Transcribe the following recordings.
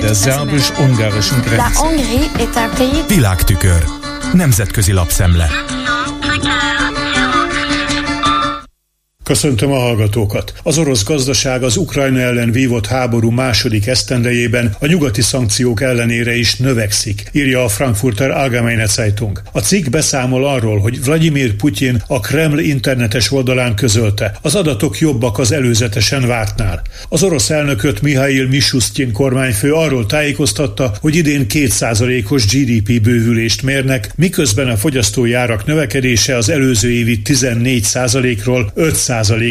Der szerbus-ungarischen Grenze. Világtükör. Nemzetközi lapszemle. Köszöntöm a hallgatókat! Az orosz gazdaság az Ukrajna ellen vívott háború második esztendejében a nyugati szankciók ellenére is növekszik, írja a Frankfurter Allgemeine Zeitung. A cikk beszámol arról, hogy Vladimir Putyin a Kreml internetes oldalán közölte, az adatok jobbak az előzetesen vártnál. Az orosz elnököt Mihail Mishustin kormányfő arról tájékoztatta, hogy idén 2%-os GDP bővülést mérnek, miközben a fogyasztói árak növekedése az előző évi 14%-ról 5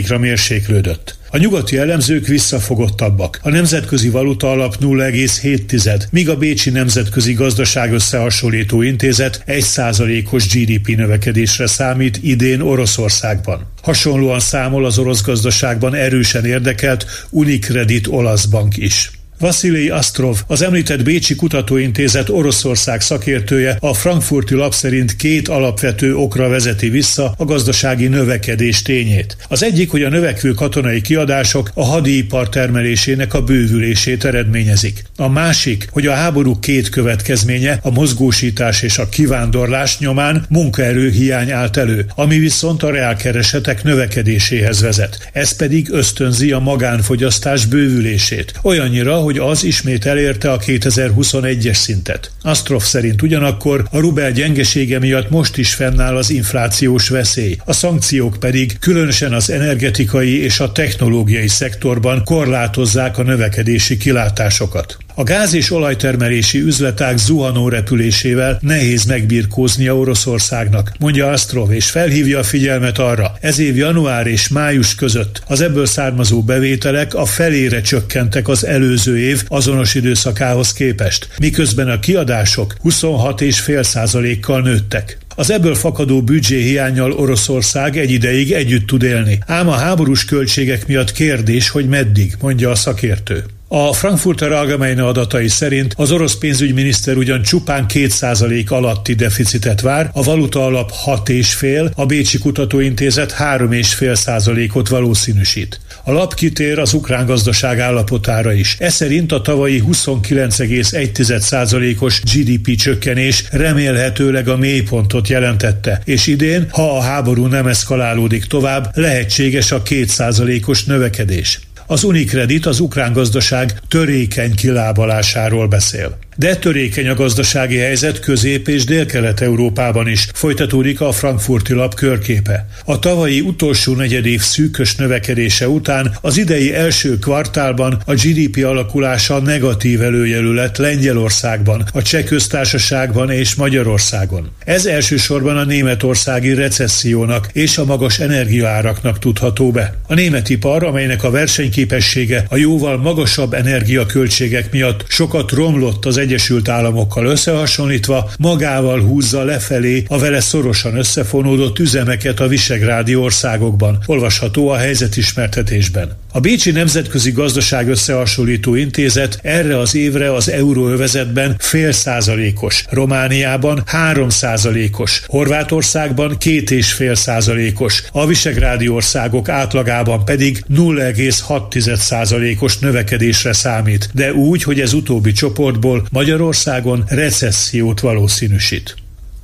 ra mérséklődött. A nyugati elemzők visszafogottabbak. A nemzetközi valuta alap 0,7, míg a Bécsi Nemzetközi Gazdaság Összehasonlító Intézet 1%-os GDP növekedésre számít idén Oroszországban. Hasonlóan számol az orosz gazdaságban erősen érdekelt Unicredit olasz bank is. Vasilij Astrov, az említett Bécsi Kutatóintézet Oroszország szakértője a frankfurti lap szerint két alapvető okra vezeti vissza a gazdasági növekedés tényét. Az egyik, hogy a növekvő katonai kiadások a hadipar termelésének a bővülését eredményezik. A másik, hogy a háború két következménye, a mozgósítás és a kivándorlás nyomán munkaerő hiány állt elő, ami viszont a reálkeresetek növekedéséhez vezet. Ez pedig ösztönzi a magánfogyasztás bővülését. Olyannyira, hogy az ismét elérte a 2021-es szintet. Astrov szerint ugyanakkor a rubel gyengesége miatt most is fennáll az inflációs veszély, a szankciók pedig különösen az energetikai és a technológiai szektorban korlátozzák a növekedési kilátásokat. A gáz- és olajtermelési üzleták zuhanó repülésével nehéz megbirkóznia Oroszországnak, mondja Astrov, és felhívja a figyelmet arra. Ez év január és május között az ebből származó bevételek a felére csökkentek az előző év azonos időszakához képest, miközben a kiadások 26,5%-kal nőttek. Az ebből fakadó büdzsé hiányjal Oroszország egy ideig együtt tud élni. Ám a háborús költségek miatt kérdés, hogy meddig, mondja a szakértő. A Frankfurter Allgemeine adatai szerint az orosz pénzügyminiszter ugyan csupán 2% alatti deficitet vár, a valuta alap 6,5, a Bécsi Kutatóintézet 3,5%-ot valószínűsít. A lap kitér az ukrán gazdaság állapotára is. Ez szerint a tavalyi 29,1%-os GDP csökkenés remélhetőleg a mélypontot jelentette, és idén, ha a háború nem eszkalálódik tovább, lehetséges a 2%-os növekedés. Az Unicredit az ukrán gazdaság törékeny kilábalásáról beszél. De törékeny a gazdasági helyzet Közép- és Dél-Kelet-Európában is, folytatódik a frankfurti lap körképe. A tavalyi utolsó negyedév szűkös növekedése után az idei első kvartálban a GDP alakulása negatív előjelű lett Lengyelországban, a Cseh köztársaságban és Magyarországon. Ez elsősorban a németországi recessziónak és a magas energiaáraknak tudható be. A német ipar, amelynek a versenyképessége a jóval magasabb energiaköltségek miatt sokat romlott az Egyesült Államokkal összehasonlítva magával húzza lefelé a vele szorosan összefonódott üzemeket a visegrádi országokban. Olvasható a helyzetismertetésben. A Bécsi Nemzetközi Gazdaság Összehasonlító Intézet erre az évre az euróövezetben fél százalékos, Romániában három százalékos, Horvátországban két és fél százalékos, a visegrádi országok átlagában pedig 0,6 százalékos növekedésre számít, de úgy, hogy ez utóbbi csoportból Magyarországon recessziót valószínűsít.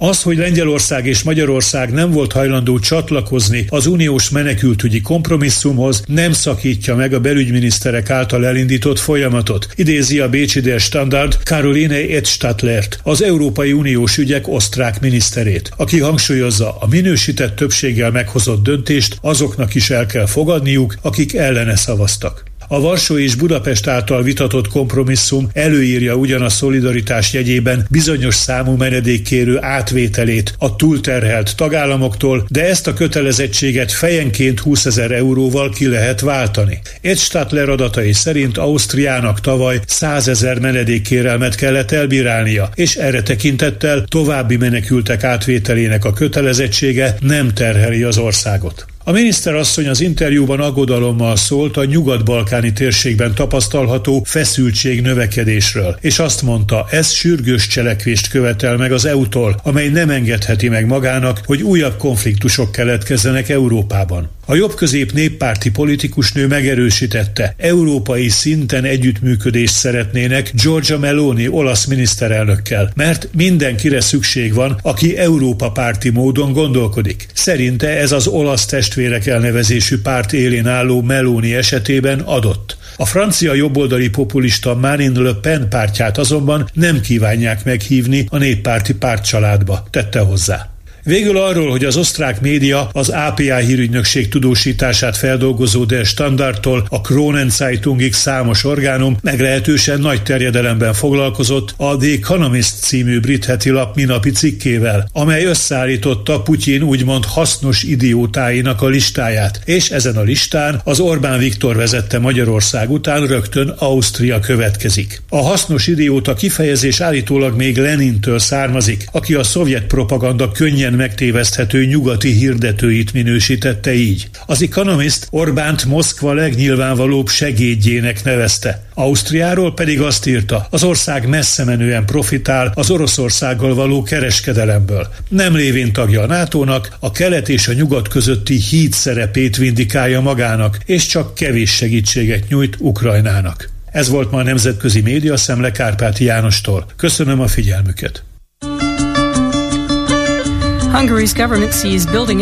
Az, hogy Lengyelország és Magyarország nem volt hajlandó csatlakozni az uniós menekültügyi kompromisszumhoz, nem szakítja meg a belügyminiszterek által elindított folyamatot, idézi a Bécsi Dél Standard Caroline Edstadlert, az Európai Uniós ügyek osztrák miniszterét, aki hangsúlyozza, a minősített többséggel meghozott döntést azoknak is el kell fogadniuk, akik ellene szavaztak. A Varsó és Budapest által vitatott kompromisszum előírja ugyan a szolidaritás jegyében bizonyos számú menedékkérő átvételét a túlterhelt tagállamoktól, de ezt a kötelezettséget fejenként 20 ezer euróval ki lehet váltani. Egy Stadler adatai szerint Ausztriának tavaly 100 ezer menedékkérelmet kellett elbírálnia, és erre tekintettel további menekültek átvételének a kötelezettsége nem terheli az országot. A miniszter asszony az interjúban aggodalommal szólt a nyugat-balkáni térségben tapasztalható feszültség növekedésről, és azt mondta, ez sürgős cselekvést követel meg az EU-tól, amely nem engedheti meg magának, hogy újabb konfliktusok keletkezzenek Európában. A jobb-közép néppárti politikus nő megerősítette, európai szinten együttműködést szeretnének Giorgia Meloni olasz miniszterelnökkel, mert mindenkire szükség van, aki Európa párti módon gondolkodik. Szerinte ez az olasz testvérek elnevezésű párt élén álló Meloni esetében adott. A francia jobboldali populista Marine Le Pen pártját azonban nem kívánják meghívni a néppárti pártcsaládba, tette hozzá. Végül arról, hogy az osztrák média az APA hírügynökség tudósítását feldolgozó Der Standardtól a Kronen Zeitungig számos orgánum meglehetősen nagy terjedelemben foglalkozott a The Economist című brit heti lap minapi cikkével, amely összeállította Putyin úgymond hasznos idiótáinak a listáját, és ezen a listán az Orbán Viktor vezette Magyarország után rögtön Ausztria következik. A hasznos idióta kifejezés állítólag még Lenintől származik, aki a szovjet propaganda könnyen könnyen megtéveszthető nyugati hirdetőit minősítette így. Az Economist Orbánt Moszkva legnyilvánvalóbb segédjének nevezte. Ausztriáról pedig azt írta, az ország messze menően profitál az Oroszországgal való kereskedelemből. Nem lévén tagja a NATO-nak, a kelet és a nyugat közötti híd szerepét vindikálja magának, és csak kevés segítséget nyújt Ukrajnának. Ez volt ma a Nemzetközi Média Szemle Kárpáti Jánostól. Köszönöm a figyelmüket!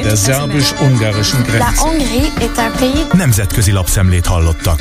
Der szerbus-ungarischen Grenze. Nemzetközi lapszemlét hallottak.